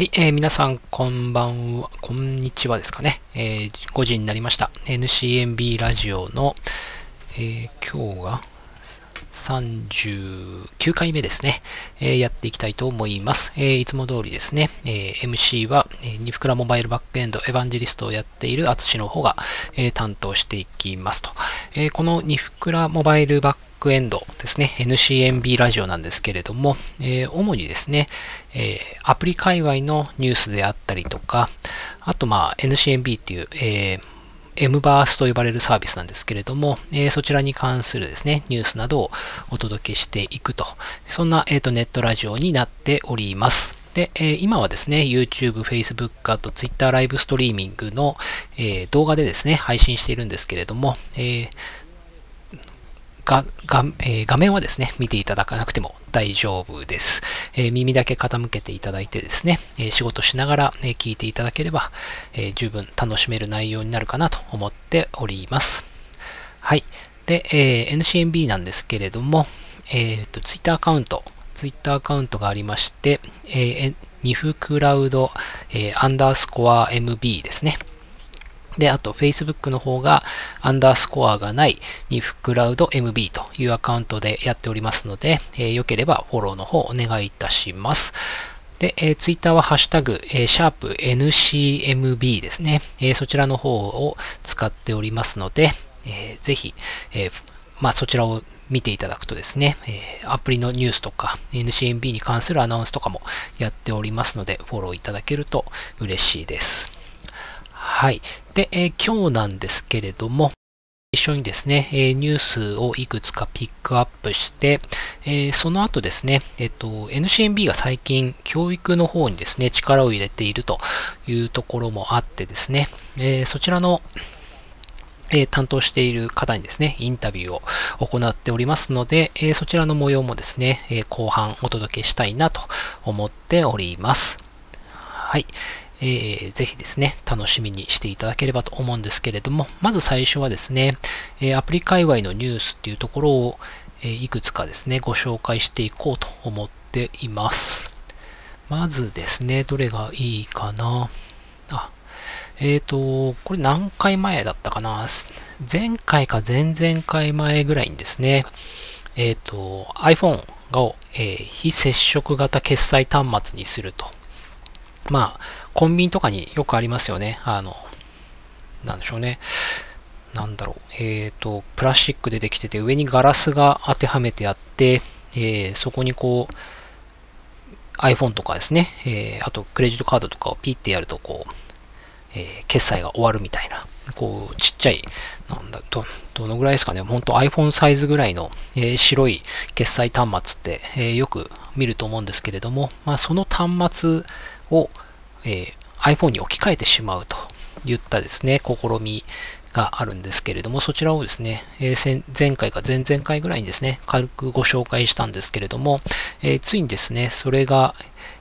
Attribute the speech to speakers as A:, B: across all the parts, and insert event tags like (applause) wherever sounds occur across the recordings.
A: はい、えー、皆さん、こんばんは、こんにちはですかね。えー、5時になりました。NCMB ラジオの、えー、今日が39回目ですね。えー、やっていきたいと思います。えー、いつも通りですね、えー、MC は、えー、ニフクラモバイルバックエンドエヴァンジェリストをやっているアツシの方が、え、担当していきますと。え、このニフクラモバイルバックククエンドですね、NCMB ラジオなんですけれども、えー、主にですね、えー、アプリ界隈のニュースであったりとか、あとまあ NCMB っていう、えー M バースと呼ばれるサービスなんですけれども、えー、そちらに関するですね、ニュースなどをお届けしていくと、そんな、えーと、ネットラジオになっております。で、えー、今はですね、YouTube、Facebook、あと Twitter ライブストリーミングの、えー、動画でですね、配信しているんですけれども、えー、ががえー、画面はですね、見ていただかなくても大丈夫です。えー、耳だけ傾けていただいてですね、えー、仕事しながら、ね、聞いていただければ、え十分楽しめる内容になるかなと思っております。はい。で、え NCNB なんですけれども、えっ、と、Twitter アカウント、Twitter アカウントがありまして、えニフクラウド、えアンダースコア MB ですね。で、あと Facebook の方がアンダースコアがないニフクラウド MB というアカウントでやっておりますので、えー、よければフォローの方お願いいたします。で、えー、Twitter はハッシュタグ、えー、シャープ NCMB ですね、えー、そちらの方を使っておりますので、えー、ぜひ、えー、まあ、そちらを見ていただくとですね、えー、アプリのニュースとか NCMB に関するアナウンスとかもやっておりますので、フォローいただけると嬉しいです。はい。で、えー、今日なんですけれども、一緒にですね、えー、ニュースをいくつかピックアップして、えー、その後ですね、えっ、と、NCNB が最近教育の方にですね、力を入れているというところもあってですね、えそちらのえ担当している方にですね、インタビューを行っておりますので、えそちらの模様もですね、え後半お届けしたいなと思っております。はい。えー、ぜひですね、楽しみにしていただければと思うんですけれども、まず最初はですね、えアプリ界隈のニュースっていうところを、えいくつかですね、ご紹介していこうと思っています。まずですね、どれがいいかな。あ、えっ、ー、と、これ何回前だったかな。前回か前々回前ぐらいにですね、えっ、ー、と、iPhone を、えー、非接触型決済端末にするとまあ、コンビニとかによくありますよね。あの、なんでしょうね。なんだろう。えっ、ー、と、プラスチックでできてて、上にガラスが当てはめてあって、えー、そこにこう、iPhone とかですね、えー、あとクレジットカードとかをピッてやると、こう、え決済が終わるみたいな、こう、ちっちゃい、なんだ、ど、どのぐらいですかね、本当 iPhone サイズぐらいの、え白い決済端末って、えよく見ると思うんですけれども、まあ、その端末を、えー、iPhone に置き換えてしまうといったですね、試みがあるんですけれども、そちらをですね、えー、前回か前々回ぐらいにですね、軽くご紹介したんですけれども、えー、ついにですね、それが、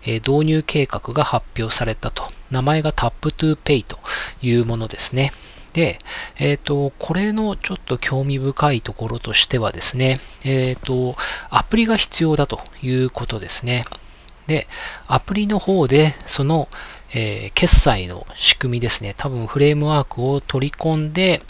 A: えー、導入計画が発表されたと。名前が Tap2Pay というものですね。で、えっ、ー、と、これのちょっと興味深いところとしてはですね、えっ、と、アプリが必要だということですね。で、アプリの方で、その、えー、決済の仕組みですね。多分フレームワークを取り込んで、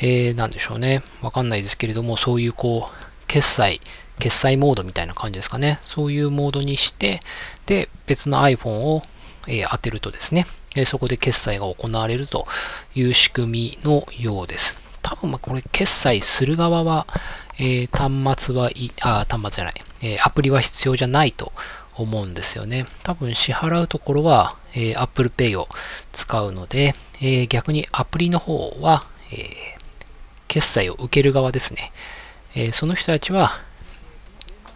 A: えー、なんでしょうね。わかんないですけれども、そういうこう、決済、決済モードみたいな感じですかね。そういうモードにして、で、別の iPhone を、えー、当てるとですね、えそこで決済が行われるという仕組みのようです。多分まこれ決済する側は、えー、端末はい、あ、端末じゃない、えー、アプリは必要じゃないと思うんですよね。多分支払うところは、えー、Apple Pay を使うので、えー、逆にアプリの方は、えー、決済を受ける側ですね。え、その人たちは、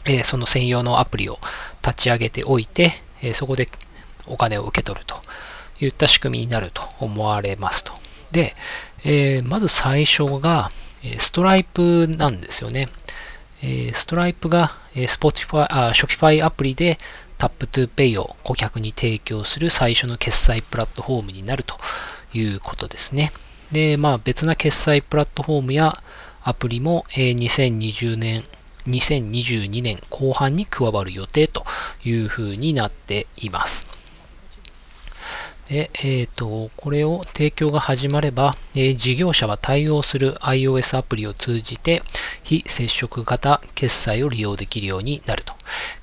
A: え、その専用のアプリを立ち上げておいて、え、そこでお金を受け取るといった仕組みになると思われますと。で、え、まず最初が、ストライプなんですよね。えー、ストライプが、えー、Spotify、あ、Shopify アプリで Tap2Pay を顧客に提供する最初の決済プラットフォームになるということですね。で、まあ別な決済プラットフォームやアプリも、えー、2020年、2022年後半に加わる予定というふうになっています。で、えっ、ー、と、これを提供が始まれば、えー、事業者は対応する iOS アプリを通じて、非接触型決済を利用できるようになると。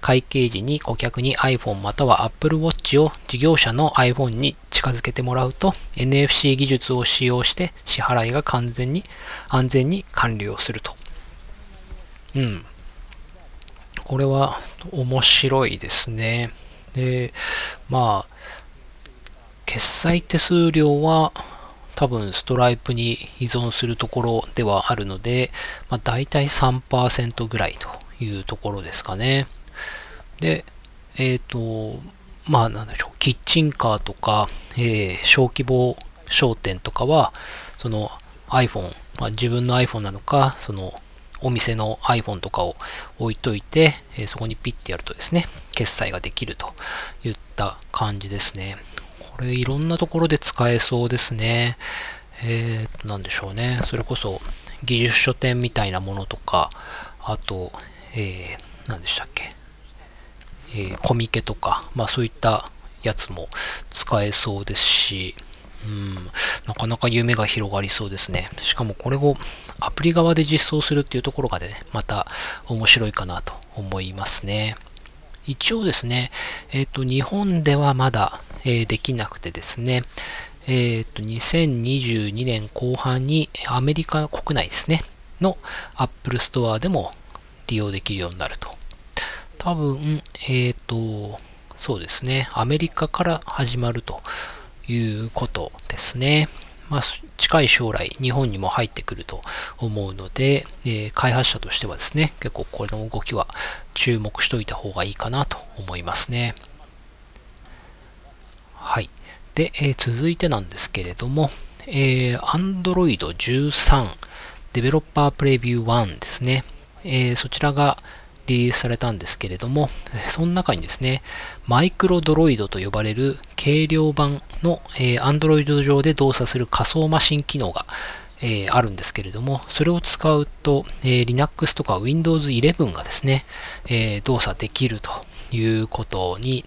A: 会計時に顧客に iPhone または Apple Watch を事業者の iPhone に近づけてもらうと、NFC 技術を使用して支払いが完全に、安全に完了すると。うん。これは面白いですね。で、まあ、決済手数料は多分ストライプに依存するところではあるので、まあ、大体3%ぐらいというところですかね。で、えっ、ー、と、まあなんでしょう、キッチンカーとか、えー、小規模商店とかは、その iPhone、まあ、自分の iPhone なのか、そのお店の iPhone とかを置いといて、えー、そこにピッてやるとですね、決済ができるといった感じですね。これいろんなところで使えそうですね。えー、なんでしょうね。それこそ技術書店みたいなものとか、あと、えー、何でしたっけ。えー、コミケとか、まあそういったやつも使えそうですし、うん、なかなか夢が広がりそうですね。しかもこれをアプリ側で実装するっていうところがね、また面白いかなと思いますね。一応ですね、えっ、ー、と、日本ではまだ、え、できなくてですね、えっ、ー、と、2022年後半にアメリカ国内ですね、の Apple Store でも利用できるようになると。多分、えっ、と、そうですね、アメリカから始まるということですね。まあ、近い将来、日本にも入ってくると思うので、えー、開発者としてはですね、結構この動きは注目しといた方がいいかなと思いますね。はい。で、えー、続いてなんですけれども、えー、Android 13 Developer Preview 1ですね。えー、そちらがリリースされたんですけれども、その中にですね、マイクロドロイドと呼ばれる軽量版の、えー、Android 上で動作する仮想マシン機能が、えー、あるんですけれども、それを使うと、えー、Linux とか Windows 11がですね、えー、動作できるということに、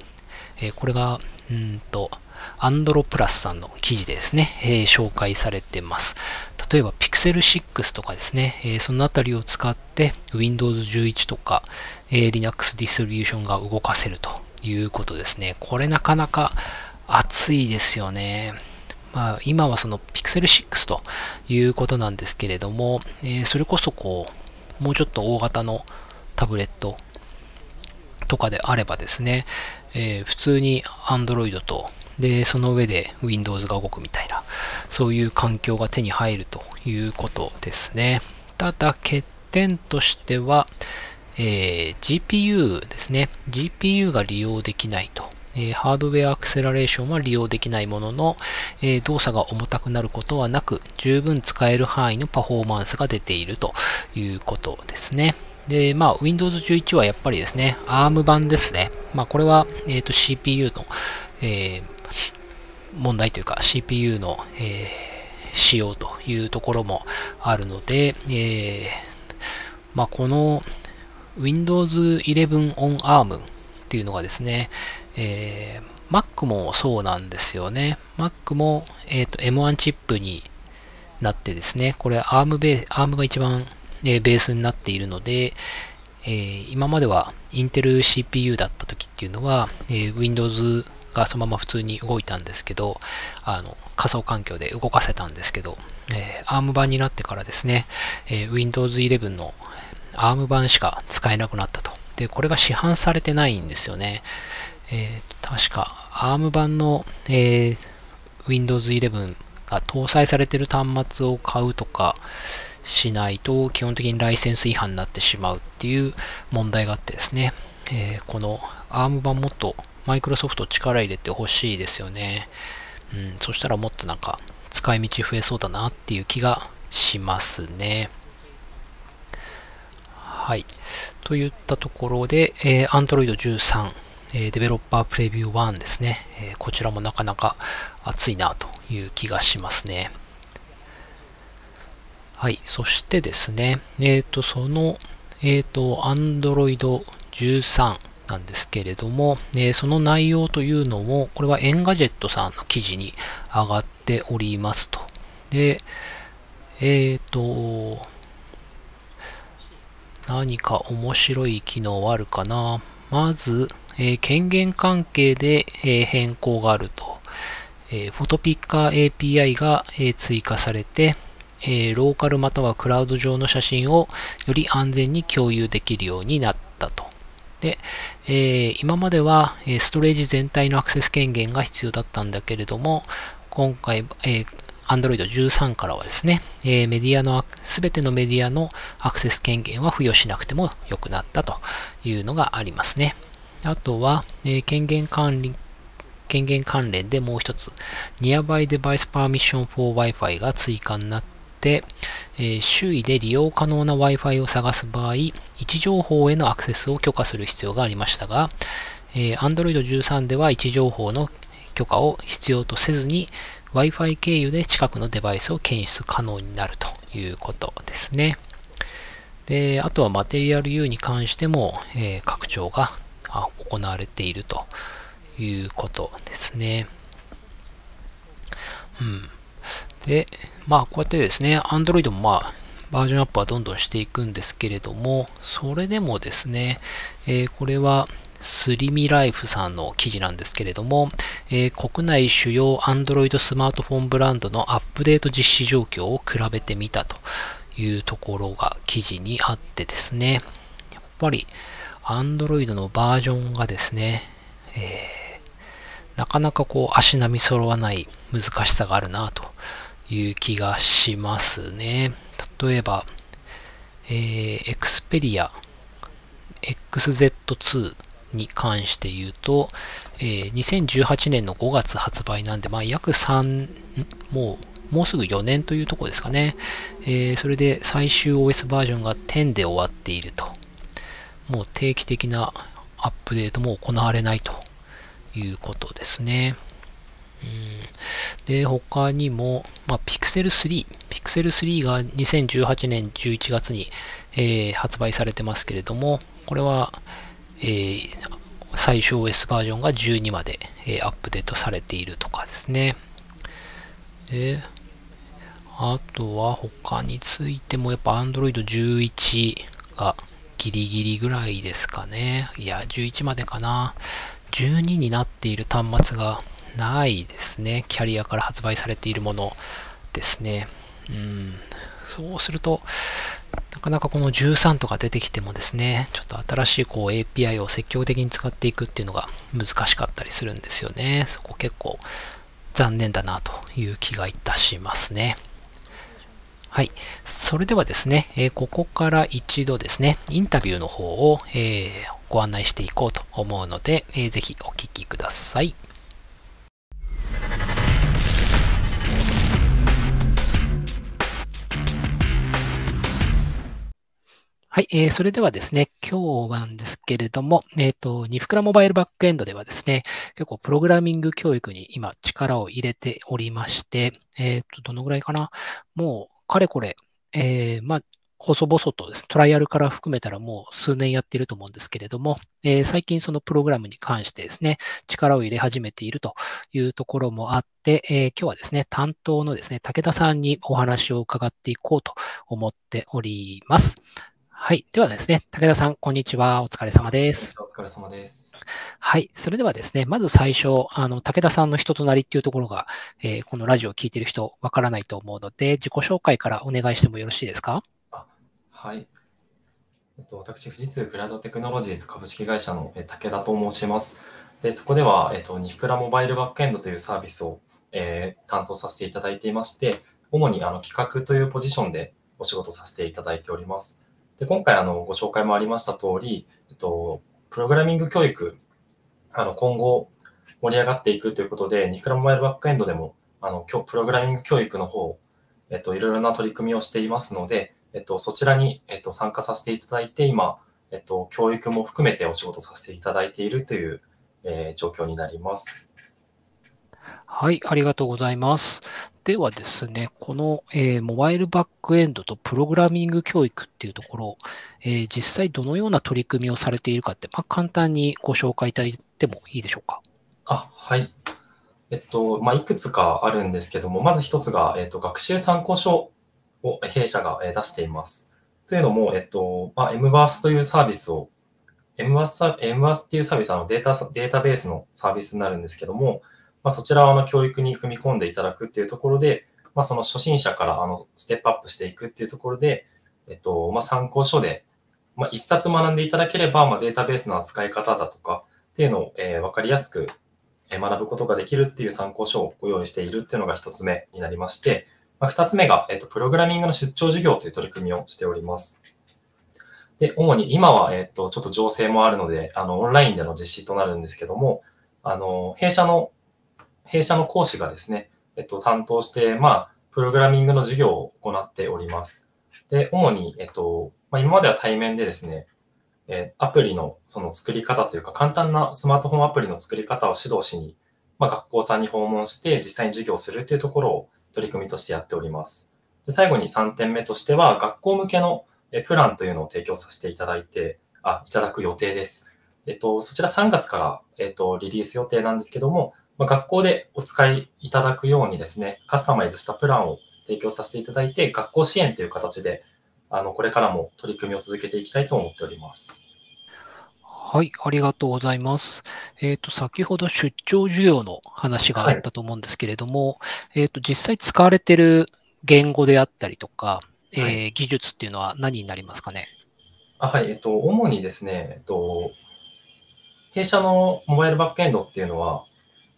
A: えこれが、うんと、アンドロプラスさんの記事でですね、え紹介されてます。例えば Pixel 6とかですね、えそのあたりを使って Windows 11とか、え Linux ディストリビューションが動かせるということですね。これなかなか熱いですよね。まあ、今はその Pixel 6ということなんですけれども、えそれこそこう、もうちょっと大型のタブレットとかであればですね、えー、普通に Android とで、その上で Windows が動くみたいな、そういう環境が手に入るということですね。ただ、欠点としては、えー、GPU ですね。GPU が利用できないと。えー、ハードウェアアクセラレーションは利用できないものの、えー、動作が重たくなることはなく、十分使える範囲のパフォーマンスが出ているということですね。で、まあ、Windows 11はやっぱりですね、ARM 版ですね。まあ、これは、えーと、CPU の、えー問題というか CPU の、えー、使用というところもあるので、えー、まあ、この Windows 11 on ARM っていうのがですね、えー、Mac もそうなんですよね。Mac も、えーと、M1 チップになってですね、これ ARM, ベー ARM が一番、えー、ベースになっているので、え、今までは Intel CPU だった時っていうのは、え、Windows がそのまま普通に動いたんですけど、あの仮想環境で動かせたんですけど、えー、ARM 版になってからですね、えー、Windows 11の ARM 版しか使えなくなったと。で、これが市販されてないんですよね。えー、確か ARM 版の、えー、Windows 11が搭載されてる端末を買うとかしないと基本的にライセンス違反になってしまうっていう問題があってですね、えー、この ARM 版もっとマイクロソフト力入れてほしいですよね。うん、そしたらもっとなんか使い道増えそうだなっていう気がしますね。はい。といったところで、えー、Android 13、え、デベロッパープレビュー1ですね、えー、こちらもなかなか熱いなという気がしますね。はい。そしてですね、えっ、ー、と、その、えっ、ー、と、Android 13なんですけれども、えー、その内容というのも、これは Engadget さんの記事に上がっておりますと。で、えっ、と、何か面白い機能はあるかな。まず、えー、権限関係で、えー、変更があると。えー、フォトピッカー API が、え追加されて、えローカルまたはクラウド上の写真をより安全に共有できるようになったと。で、え今までは、ストレージ全体のアクセス権限が必要だったんだけれども、今回、え Android 13からはですね、えメディアの、すべてのメディアのアクセス権限は付与しなくても良くなったというのがありますね。あとは、え権限管理、権限関連でもう一つ、Nearby Device Permission for Wi-Fi が追加になって、えー、周囲で利用可能な Wi-Fi を探す場合、位置情報へのアクセスを許可する必要がありましたが、えー、Android 13では位置情報の許可を必要とせずに Wi-Fi 経由で近くのデバイスを検出可能になるということですね。で、あとはマテリアル U に関しても、えー、拡張が行われているということですね。うん。で、まあ、こうやってですね、Android もまあ、バージョンアップはどんどんしていくんですけれども、それでもですね、えー、これはスリミライフさんの記事なんですけれども、えー、国内主要 Android スマートフォンブランドのアップデート実施状況を比べてみたというところが記事にあってですね、やっぱり Android のバージョンがですね、えー、なかなかこう足並み揃わない難しさがあるなという気がしますね。例えば、えー、Xperia XZ2 に関して言うと、えー、2018年の5月発売なんで、まあ、約3、もう、もうすぐ4年というとこですかね。えー、それで最終 OS バージョンが10で終わっていると。もう定期的なアップデートも行われないということですね。で、他にも、まあ、Pixel 3。Pixel 3が2018年11月に、えー、発売されてますけれども、これは、えー、最小 OS バージョンが12まで、えー、アップデートされているとかですね。で、あとは他についてもやっぱ Android 11がギリギリぐらいですかね。いや、11までかな。12になっている端末がないですね。キャリアから発売されているものですね。うん。そうすると、なかなかこの13とか出てきてもですね、ちょっと新しいこう API を積極的に使っていくっていうのが難しかったりするんですよね。そこ結構残念だなという気がいたしますね。はい。それではですね、えー、ここから一度ですね、インタビューの方を、えー、ご案内していこうと思うので、えー、ぜひお聞きください。はい、えー、それではですね、今日なんですけれども、えっ、ー、と、ニフクラモバイルバックエンドではですね、結構プログラミング教育に今力を入れておりまして、えっ、ー、と、どのぐらいかな？もう、かれこれ、えー、まあ、細々とです、トライアルから含めたらもう数年やっていると思うんですけれども、えー、最近そのプログラムに関してですね、力を入れ始めているというところもあって、えー、今日はですね、担当のですね、武田さんにお話を伺っていこうと思っております。はい。ではですね、武田さん、こんにちは。お疲れ様です。
B: お疲れ様です。
A: はい。それではですね、まず最初、あの、武田さんの人となりっていうところが、えー、このラジオを聞いている人、わからないと思うので、自己紹介からお願いしてもよろしいですか？
B: あはい。えっと、私、富士通クラウドテクノロジーズ株式会社の武田と申します。で、そこでは、えっと、ニフクラモバイルバックエンドというサービスを、えー、担当させていただいていまして、主にあの企画というポジションでお仕事させていただいております。で、今回あのご紹介もありました通り、えっと、プログラミング教育、あの今後盛り上がっていくということで、ニクラモバイルバックエンドでも、あの今日プログラミング教育の方、えっと、いろいろな取り組みをしていますので、えっと、そちらに、えっと、参加させていただいて、今、えっと、教育も含めてお仕事させていただいているという、えー、状況になります。
A: はい、ありがとうございます。ではですね、この、えー、モバイルバックエンドとプログラミング教育っていうところ、えー、実際どのような取り組みをされているかって、まあ、簡単にご紹介いただいてもいいでしょうか。
B: あ、はい。えっと、まあ、いくつかあるんですけども、まず一つが、えっと、学習参考書を弊社が出しています。というのも、えっと、まあ、MBARS というサービスを、MBARS, MBARS っていうサービスはデータデータベースのサービスになるんですけども、まあ、そちらをあの教育に組み込んでいただくっていうところで、まあ、その初心者からあのステップアップしていくっていうところで、えっと、まあ、参考書で、まあ、一冊学んでいただければ、まあ、データベースの扱い方だとかっていうのを、えー、分かりやすく学ぶことができるっていう参考書をご用意しているっていうのが一つ目になりまして、まあ、二つ目が、えっと、プログラミングの出張授業という取り組みをしております。で、主に今は、えっと、ちょっと情勢もあるので、あの、オンラインでの実施となるんですけども、あの、弊社の弊社の講師がですね、えっと、担当して、まあ、プログラミングの授業を行っております。で、主に、えっと、まあ、今までは対面でですね、えアプリのその作り方というか、簡単なスマートフォンアプリの作り方を指導しに、まあ、学校さんに訪問して実際に授業するというところを取り組みとしてやっております。で最後に3点目としては、学校向けのプランというのを提供させていただいて、あ、いただく予定です。えっと、そちら3月から、えっと、リリース予定なんですけども、ま、学校でお使いいただくようにですね、カスタマイズしたプランを提供させていただいて、学校支援という形で、あの、これからも取り組みを続けていきたいと思っております。
A: はい、ありがとうございます。えっ、ー、と、先ほど出張授業の話があったと思うんですけれども、はい、えっ、と、実際使われている言語であったりとか、えー、技術っていうのは何になりますかね？
B: あはい、えっと、主にですね、えっと、弊社のモバイルバックエンドっていうのは、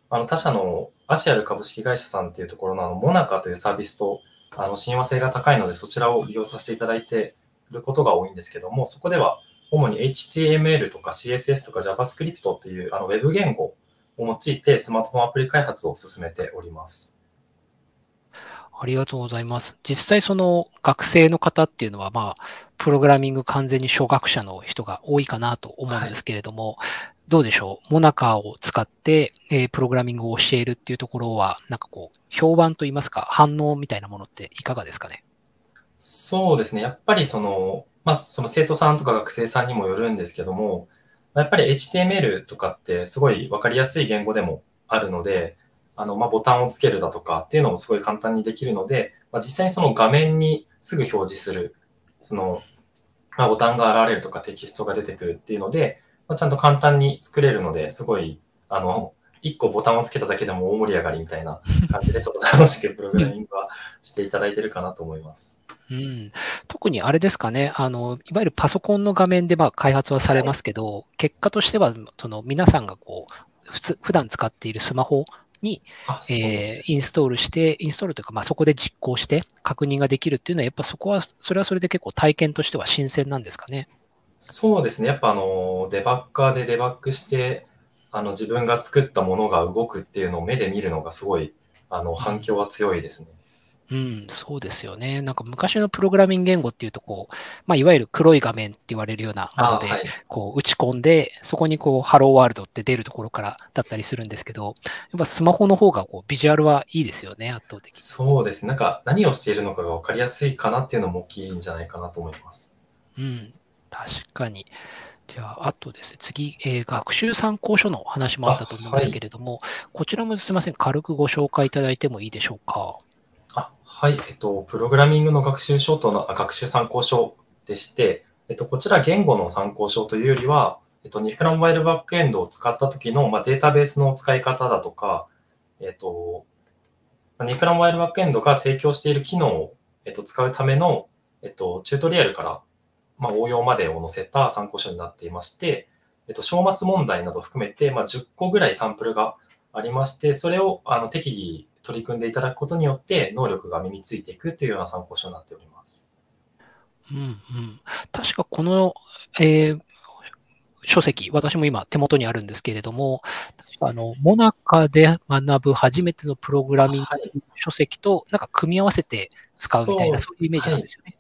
B: あの他社のアシアル株式会社さんっていうところのあのモナカというサービスとあの親和性が高いのでそちらを利用させていただいていることが多いんですけども、そこでは主に HTML とか CSS とか JavaScript っていうあの Web 言語を用いてスマートフォンアプリ開発を進めております。
A: ありがとうございます。実際その学生の方っていうのは、まあ、プログラミング完全に初学者の人が多いかなと思うんですけれども、はいどうでしょう、モナカを使って、えー、プログラミングを教えるっていうところは、なんかこう、評判といいますか、反応みたいなものっていかがですかね？
B: そうですね。やっぱりその、まあ、その生徒さんとか学生さんにもよるんですけども、やっぱり HTML とかってすごい分かりやすい言語でもあるので、あの、ま、ボタンをつけるだとかっていうのもすごい簡単にできるので、まあ、実際にその画面にすぐ表示する、その、ま、ボタンが現れるとかテキストが出てくるっていうので、まあ、ちゃんと簡単に作れるので、すごい、あの、一個ボタンをつけただけでも大盛り上がりみたいな感じで、ちょっと楽しくプログラミングはしていただいてるかなと思います。
A: うん、特にあれですかね、あのいわゆるパソコンの画面でまあ開発はされますけど、はい、結果としてはその皆さんがこう普通普段使っているスマホに、えー、インストールして、インストールというか、まあ、そこで実行して確認ができるっていうのは、やっぱそこは、それはそれで結構体験としては新鮮なんですかね。
B: そうですね。やっぱあの、デバッカーでデバッグして、あの、自分が作ったものが動くっていうのを目で見るのがすごい、あの、反響は強いですね。
A: うん、そうですよね。なんか昔のプログラミング言語っていうと、こう、まあ、いわゆる黒い画面って言われるようなもので、こう、打ち込んで、そこにこう、ハローワールドって出るところからだったりするんですけど、やっぱスマホの方がこう、ビジュアルはいいですよね、圧倒的に。
B: そうですね。なんか何をしているのかが分かりやすいかなっていうのも大きいんじゃないかなと思います。
A: うん、確かに。じゃあ、あとですね、次、えー、学習参考書の話もあったと思うんですけれども、はい、こちらもすみません、軽くご紹介いただいてもいいでしょうか？
B: あはい、えっと、プログラミングの学習書との学習参考書でして、えっと、こちら言語の参考書というよりは、えっと、ニフクラモバイルバックエンドを使った時の、まあ、データベースの使い方だとか、えっと、ニフクラモバイルバックエンドが提供している機能を、えっと、使うための、えっと、チュートリアルからまあ、応用までを載せた参考書になっていまして、えっと、章末問題など含めて、まあ、10個ぐらいサンプルがありまして、それをあの適宜取り組んでいただくことによって、能力が身についていくというような参考書になっております。
A: うんうん、確かこの、えー、書籍、私も今手元にあるんですけれども、あの、モナカで学ぶ初めてのプログラミング書籍と、なんか組み合わせて使うみたいな、そういうイメージなんですよね。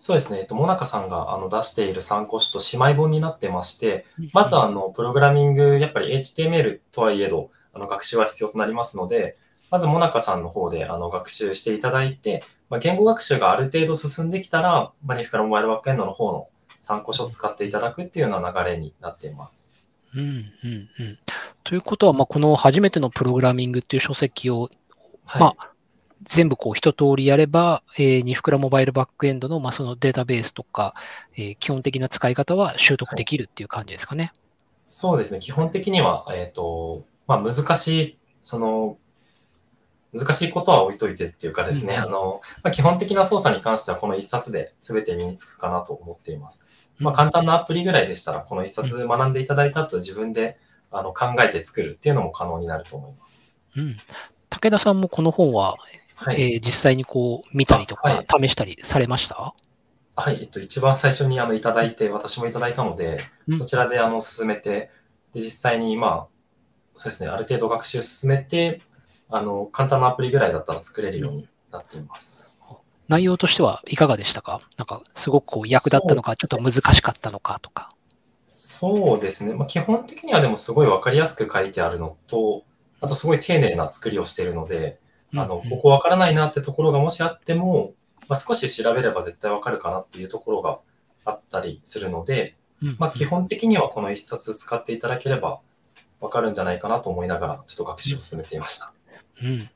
B: そうですね。えっと、モナカさんがあの出している参考書と姉妹本になってまして、まずあの、プログラミング、やっぱり HTML とはいえど、あの、学習は必要となりますので、まず、モナカさんの方であの学習していただいて、まあ、言語学習がある程度進んできたら、まあ、ニフクラモバイルバックエンドの方の参考書を使っていただくっていうような流れになっています。
A: うんうんうん、ということは、まあ、この初めてのプログラミングっていう書籍を、はい、まあ、全部こう一通りやれば、えー、ニフクラモバイルバックエンドの,、まあそのデータベースとか、えー、基本的な使い方は習得できるっていう感じですかね。はい、
B: そうですね。基本的には、えっ、ー、と、まあ、難しい、その、難しいことは置いといてっていうかですね、うん、あの、まあ、基本的な操作に関してはこの一冊で全て身につくかなと思っています。まあ、簡単なアプリぐらいでしたら、この一冊学んでいただいた後、自分であの考えて作るっていうのも可能になると思います。
A: うん。武田さんもこの本は、はい、えー、実際にこう見たりとか、試したりされました？
B: はい、えっと、一番最初にあのいただいて、私もいただいたので、そちらであの進めて、で、実際に、まあ、そうですね、ある程度学習進めて、あの、簡単なアプリぐらいだったら作れるようになっています。
A: 内容としてはいかがでしたか？なんか、すごくこう役立ったのか、ちょっと難しかったのかとか。
B: そうですね。まあ、基本的にはでもすごいわかりやすく書いてあるのと、あとすごい丁寧な作りをしているので、あの、ここわからないなってところがもしあっても、まあ、少し調べれば絶対わかるかなっていうところがあったりするので、まあ、基本的にはこの一冊使っていただければわかるんじゃないかなと思いながら、ちょっと学習を進めていました。
A: うん。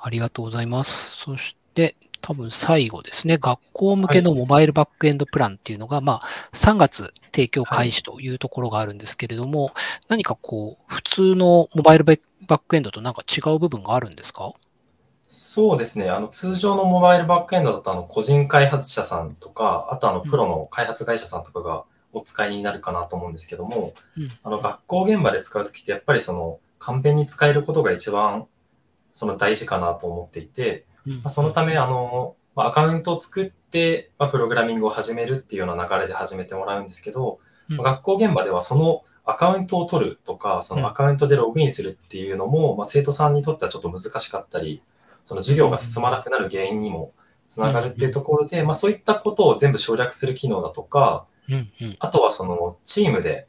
A: ありがとうございます。そして、多分最後ですね、学校向けのモバイルバックエンドプランっていうのが、はい、まあ、3月提供開始というところがあるんですけれども、はい、何かこう、普通のモバイルバックエンドとなんか違う部分があるんですか？
B: そうですね。あの、通常のモバイルバックエンドだと、あの、個人開発者さんとか、あとあの、プロの開発会社さんとかがお使いになるかなと思うんですけども、うん、あの、学校現場で使うときって、やっぱりその、簡便に使えることが一番、その大事かなと思っていて、まあ、そのため、あの、まあ、アカウントを作って、まあ、プログラミングを始めるっていうような流れで始めてもらうんですけど、うん、学校現場ではそのアカウントを取るとか、そのアカウントでログインするっていうのも、まあ、生徒さんにとってはちょっと難しかったり、その授業が進まなくなる原因にもつながるっていうところで、まあ、そういったことを全部省略する機能だとか、あとはそのチームで、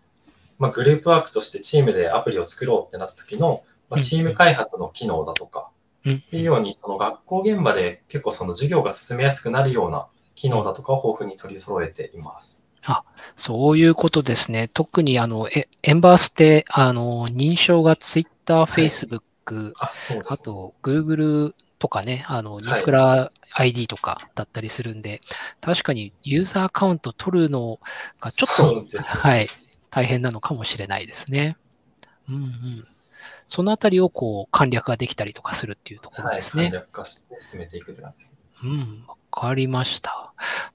B: まあ、グループワークとしてチームでアプリを作ろうってなった時の、まあ、チーム開発の機能だとか、っていうように、その学校現場で結構その授業が進めやすくなるような機能だとかを豊富に取り揃えています。
A: あ、そういうことですね。特にあの、えエンバースって、あの、認証が Twitter、Facebook、はい、ああと Google とかね、あの、ニフクラ ID とかだったりするんで、はい、確かにユーザーアカウント取るのがちょっと、ね、はい、大変なのかもしれないですね。うんうん。そのあたりをこう簡略ができたりとかするっていうところですね。
B: はい、簡略化して進めていくって感じですね。
A: うん、わかりました。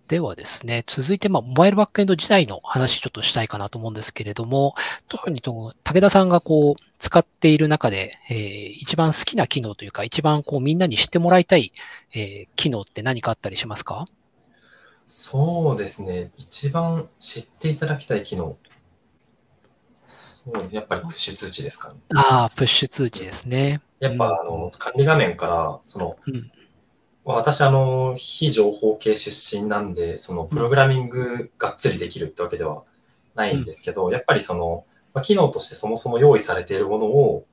A: ではですね、続いて、まあ、モバイルバックエンド時代の話ちょっとしたいかなと思うんですけれども、特にと、武田さんがこう、使っている中で、えー、一番好きな機能というか、一番こう、みんなに知ってもらいたい、えー、機能って何かあったりしますか？
B: そうですね。一番知っていただきたい機能。そうですやっぱりプッシュ通知ですかね。
A: ああ、プッシュ通知ですね。
B: やっぱ、あの、管理画面から、その、うん、私、あの、非情報系出身なんで、その、プログラミングがっつりできるってわけではないんですけど、うん、やっぱりその、まあ、機能としてそもそも用意されているものを、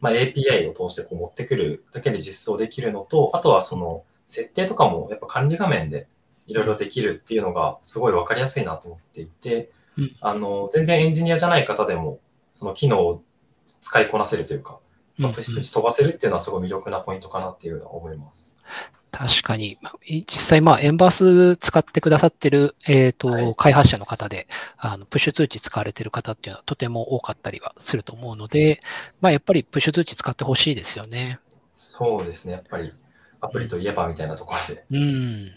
B: まあ、API を通してこう持ってくるだけで実装できるのと、あとはその、設定とかもやっぱ管理画面でいろいろできるっていうのがすごいわかりやすいなと思っていて、あの、全然エンジニアじゃない方でも、その機能を使いこなせるというか、まあ、プッシュ値飛ばせるっていうのはすごい魅力なポイントかなっていうのは思います。
A: 確かに。実際、まあ、エンバース使ってくださってる、えっ、ー、と、はい、開発者の方で、あの、プッシュ通知使われてる方っていうのはとても多かったりはすると思うので、まあ、やっぱりプッシュ通知使ってほしいですよね。
B: そうですね。やっぱり、アプリといえばみたいなところで。
A: うん。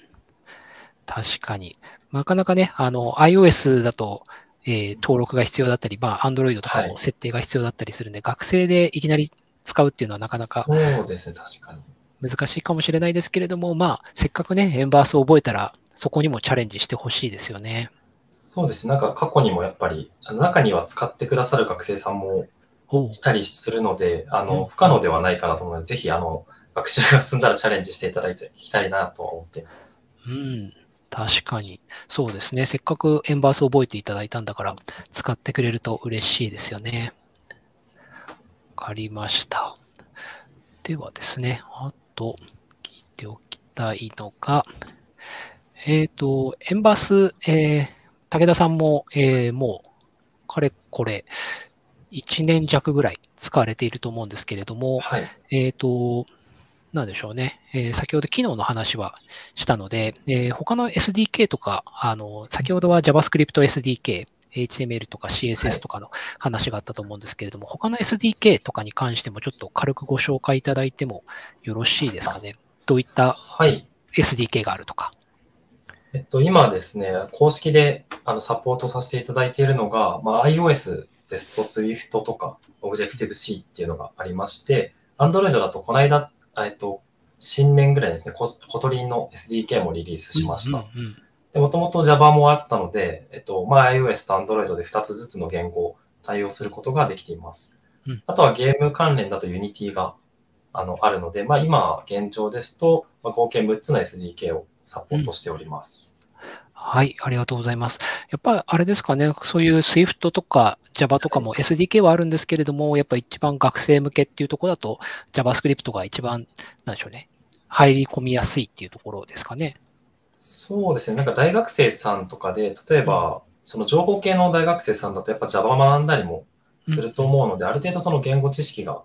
A: 確かに。なかなかね、あの、iOS だと、えー、登録が必要だったり、まあ、Android とかも設定が必要だったりするんで、はい、学生でいきなり使うっていうのはなかなか
B: そうですね、確かに。
A: 難しいかもしれないですけれども、まあ、せっかくね、エンバースを覚えたら、そこにもチャレンジしてほしいですよね。
B: そうです。なんか過去にもやっぱり、中には使ってくださる学生さんもいたりするので、あの、不可能ではないかなと思うので、ぜひ、あの、学習が進んだらチャレンジしていただいていきたいなと思っています。
A: うん。確かに。そうですね。せっかくエンバースを覚えていただいたんだから、使ってくれると嬉しいですよね。わかりました。ではですね、あと、聞いておきたいのが、えっ、ー、と、エンバース、えー、武田さんも、えー、もう、かれこれ、1年弱ぐらい使われていると思うんですけれども、
B: はい、
A: えっ、と、なんでしょうね。えー、先ほど機能の話はしたので、えー、他の SDK とか、あの、先ほどは JavaScript SDK、HTML とか CSS とかの話があったと思うんですけれども、はい、他の SDK とかに関してもちょっと軽くご紹介いただいてもよろしいですかね？どういった SDK があるとか。
B: えっと、今ですね、公式であのサポートさせていただいているのが、まあ、iOS ですと Swift とか Objective-C っていうのがありまして、Android だとこの間、えっと、新年ぐらいですね、ココトリンの SDK もリリースしました。で、もともと Java もあったので、えっと、まあ、iOS と Android で2つずつの言語を対応することができています。うん、あとはゲーム関連だと Unity があのあるので、まあ、今現状ですと、まあ、合計6つの SDK をサポートしております。
A: はい、ありがとうございます。やっぱりあれですかね、そういう Swift とか Java とかも SDK はあるんですけれども、やっぱ一番学生向けっていうところだと JavaScript が一番、なんでしょうね、入り込みやすいっていうところですかね。
B: そうですね、なんか大学生さんとかで、例えば、その情報系の大学生さんだとやっぱ Java 学んだりもすると思うので、ある程度その言語知識が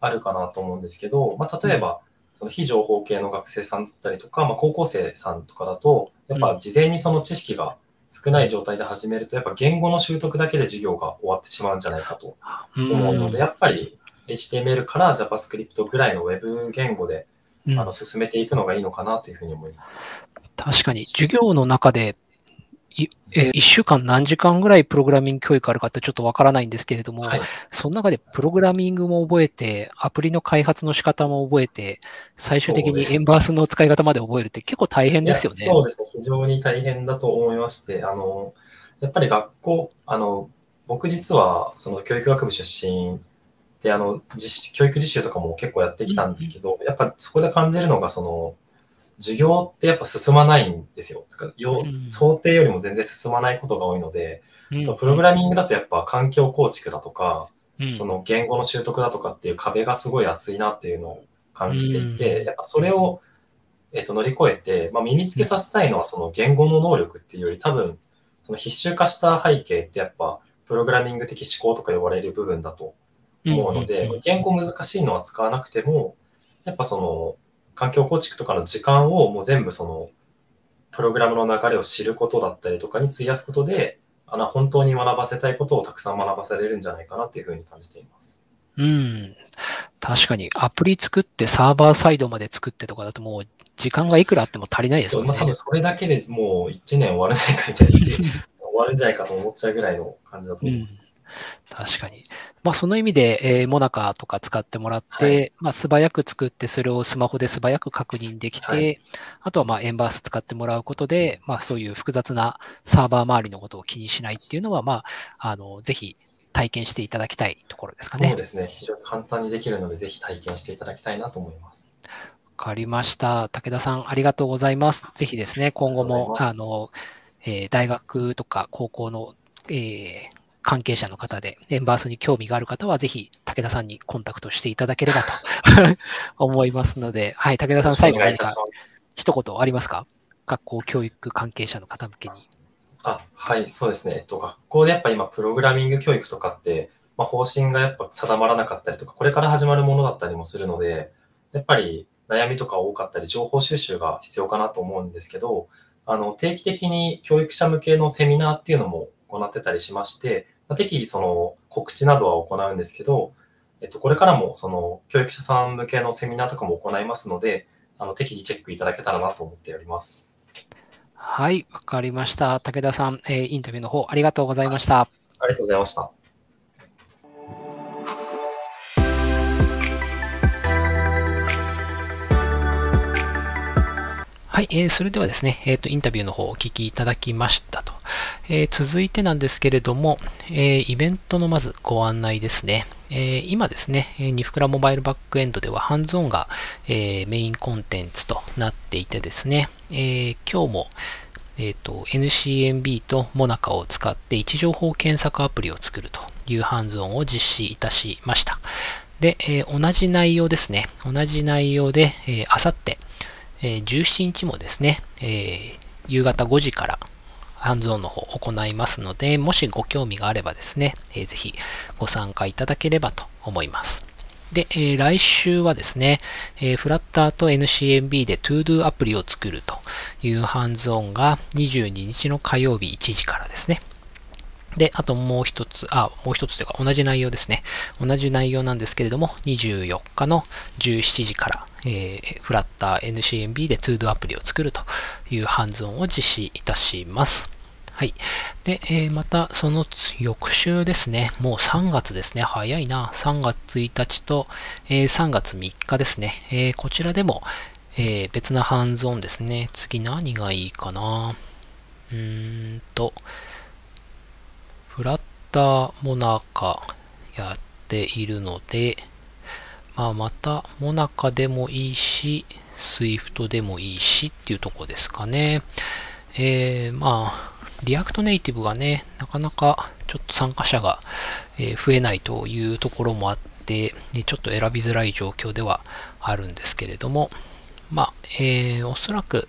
B: あるかなと思うんですけど、まあ、例えば、その非情報系の学生さんだったりとか、まあ、高校生さんとかだと、やっぱ事前にその知識が少ない状態で始めると、やっぱ言語の習得だけで授業が終わってしまうんじゃないかと思うので、やっぱり HTML から JavaScript ぐらいの Web 言語で、あの進めていくのがいいのかなというふうに思います。
A: 確かに、授業の中でえー、1週間何時間ぐらいプログラミング教育あるかってちょっとわからないんですけれども、はい、その中でプログラミングも覚えて、アプリの開発の仕方も覚えて、最終的にエンバースの使い方まで覚えるって結構大変ですよね。
B: そうですね。非常に大変だと思いまして、あの、やっぱり学校、あの、僕実はその教育学部出身で、あの、実教育実習とかも結構やってきたんですけど、うん、やっぱそこで感じるのが、その、授業ってやっぱ進まないんですよ。よ想定よりも全然進まないことが多いので、うん、プログラミングだとやっぱ環境構築だとか、うん、その言語の習得だとかっていう壁がすごい厚いなっていうのを感じていて、やっぱそれを、えっと、乗り越えて、まあ、身につけさせたいのはその言語の能力っていうより多分、その必修化した背景ってやっぱ、プログラミング的思考とか呼ばれる部分だと思うので、言語難しいのは使わなくても、やっぱその、環境構築とかの時間をもう全部その、プログラムの流れを知ることだったりとかに費やすことで、あの、本当に学ばせたいことをたくさん学ばされるんじゃないかなっていうふうに感じています。
A: うん。確かに、アプリ作ってサーバーサイドまで作ってとかだともう、時間がいくらあっても足りないですよね。まあ、
B: 多分それだけでもう1年終わるんじゃないかみたいな、(laughs) 終わるんじゃないかと思っちゃうぐらいの感じだと思います。うん
A: 確かに。まあ、その意味で、えー、モナカとか使ってもらって、はい、まあ、素早く作って、それをスマホで素早く確認できて、はい、あとはまあエンバース使ってもらうことで、まあ、そういう複雑なサーバー周りのことを気にしないっていうのは、まあ、あのぜひ体験していただきたいところですかね。
B: そうですね。非常に簡単にできるので、ぜひ体験していただきたいなと思います。
A: わかりました。武田さん、ありがとうございます。ぜひですね、今後も、あの、えー、大学とか高校の、えー、関係者の方で、エンバースに興味がある方は、ぜひ、武田さんにコンタクトしていただければと (laughs) 思いますので、はい、武田さん、最後何か一言ありますか？学校教育関係者の方向けに。
B: あ、はい、そうですね。えっと、学校でやっぱ今、プログラミング教育とかって、まあ、方針がやっぱ定まらなかったりとか、これから始まるものだったりもするので、やっぱり悩みとか多かったり、情報収集が必要かなと思うんですけど、あの、定期的に教育者向けのセミナーっていうのも行ってたりしまして、適宜その告知などは行うんですけど、えっと、これからもその教育者さん向けのセミナーとかも行いますので、あの適宜チェックいただけたらなと思っております。
A: はい、わかりました。武田さん、えー、インタビューの方ありがとうございました。あ
B: りがとうございました。
A: はい、えー、それではですね、えっ、ー、と、インタビューの方をお聞きいただきましたと。えー、続いてなんですけれども、えー、イベントのまずご案内ですね。え、今ですね、ニフクラモバイルバックエンドではハンズオンが、えメインコンテンツとなっていてですね、え今日も、えーと、NCMB とモナカを使って位置情報検索アプリを作るというハンズオンを実施いたしました。で、え、同じ内容ですね。同じ内容で、えー、あさって、え、17日もですね、えー、夕方5時からハンズオンの方行いますので、もしご興味があればですね、えー、ぜひご参加いただければと思います。で、えー、来週はですね、えー、フラッターと NCMB で ToDo アプリを作るというハンズオンが22日の火曜日1時からですね。で、あともう一つ、あ、もう一つというか同じ内容ですね。同じ内容なんですけれども、24日の17時から、えー、フラッター NCMB で ToDo アプリを作るというハンズオンを実施いたします。はい。で、えー、また、その翌週ですね。もう3月ですね。早いな。3月1日と、えー、3月3日ですね。えー、こちらでも、え別なハンズオンですね。次何がいいかな。うーんと、フラッターモナカやっているので、まあ、またモナカでもいいし、 Swift でもいいしっていうとこですかね。えー、まあ、 React Native がね、なかなかちょっと参加者が、増えないというところもあって、ちょっと選びづらい状況ではあるんですけれども、まあ、えー、おそらく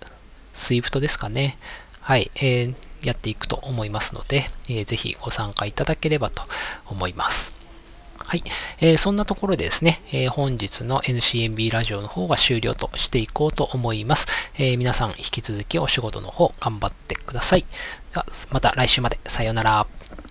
A: Swift ですかね。はい、えー、やっていくと思いますので、えー、ぜひご参加いただければと思います。はい。えー、そんなところでですね、えー、本日の NCMB ラジオの方は終了としていこうと思います。えー、皆さん引き続きお仕事の方頑張ってください。では、また来週まで。さようなら。